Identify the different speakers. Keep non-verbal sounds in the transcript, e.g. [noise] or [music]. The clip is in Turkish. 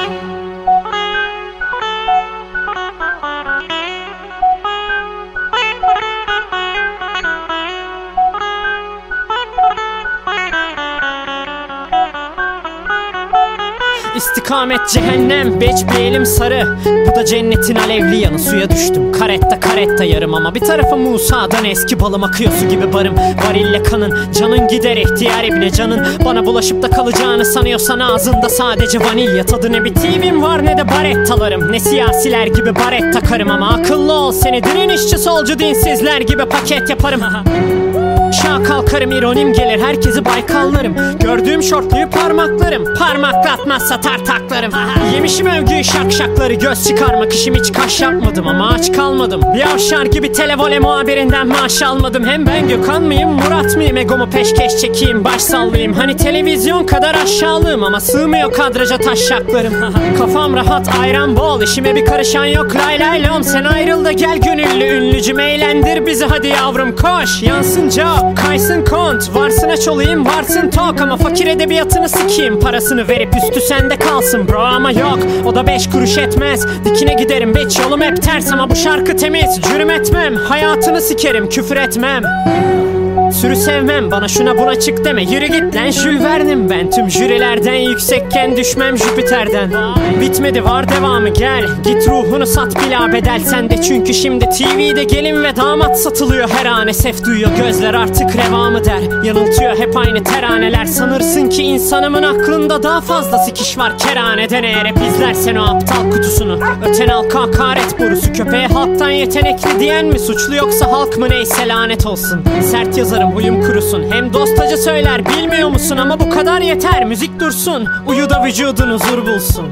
Speaker 1: thank you İstikamet cehennem Beç bir elim sarı. Bu da cennetin alevli yanı. Suya düştüm karetta karetta yarım Ama bir tarafı Musa'dan eski balım akıyor. Su gibi barım Varille kanın. Canın gider ihtiyar ibne canın. Bana bulaşıp da kalacağını sanıyorsan ağzında sadece vanilya. Tadı Ne bir TV'm var ne de barettalarım. Ne siyasiler gibi baret takarım Ama akıllı ol seni. Direnişçi solcu dinsizler gibi paket yaparım [laughs] Şaha kalkarım ironim gelir herkesi baykallarım. Gördüğüm şortluyu parmaklarım Parmaklatmazsa tartaklarım. [laughs] Yemişim övgüyü şakşakları Göz çıkarmak işim hiç kaş yapmadım Ama aç kalmadım. Bir avşar gibi televole muhabirinden maaş almadım. Hem ben Gökhan mıyım Murat mıyım? Egomu peşkeş çekeyim baş sallayayım. Hani televizyon kadar aşağılığım Ama sığmıyor kadraja taşşaklarım [laughs] Kafam rahat ayran bol işime bir karışan yok. Lay lay lom sen ayrıl da gel gönüllü ünlücüm Eğlendir bizi. Hadi yavrum koş Yansın cevap kaysın kont Varsın aç olayım varsın tok. Ama fakir edebiyatını sikeyim Parasını verip üstü sende kalsın bro. Ama yok O da beş kuruş etmez. Dikine giderim beç yolum hep ters. Ama bu şarkı temiz cürüm etmem. Hayatını sikerim küfür etmem Sürü sevmem. Bana şuna buna çık deme. Yürü git lan Jules ben. Tüm jürilerden yüksekken düşmem Jüpiter'den. Bitmedi var devamı gel. Git ruhunu sat bila bedel sende. Çünkü şimdi TV'de gelin ve damat satılıyor. Her an esef duyuyor gözler artık revamı der? Yanıltıyor hep aynı teraneler. Sanırsın ki insanımın aklında daha fazla sikiş var. Kerhaneden eğer hep izlersen o aptal kutusunu. Öten halka hakaret borusu. Köpeğe halktan yetenekli diyen mi suçlu Yoksa halk mı? Neyse lanet olsun. Sert yazarım huyum kurusun. Hem dostacı söyler bilmiyor musun? Ama bu kadar yeter müzik dursun. Uyu da vücudun huzur bulsun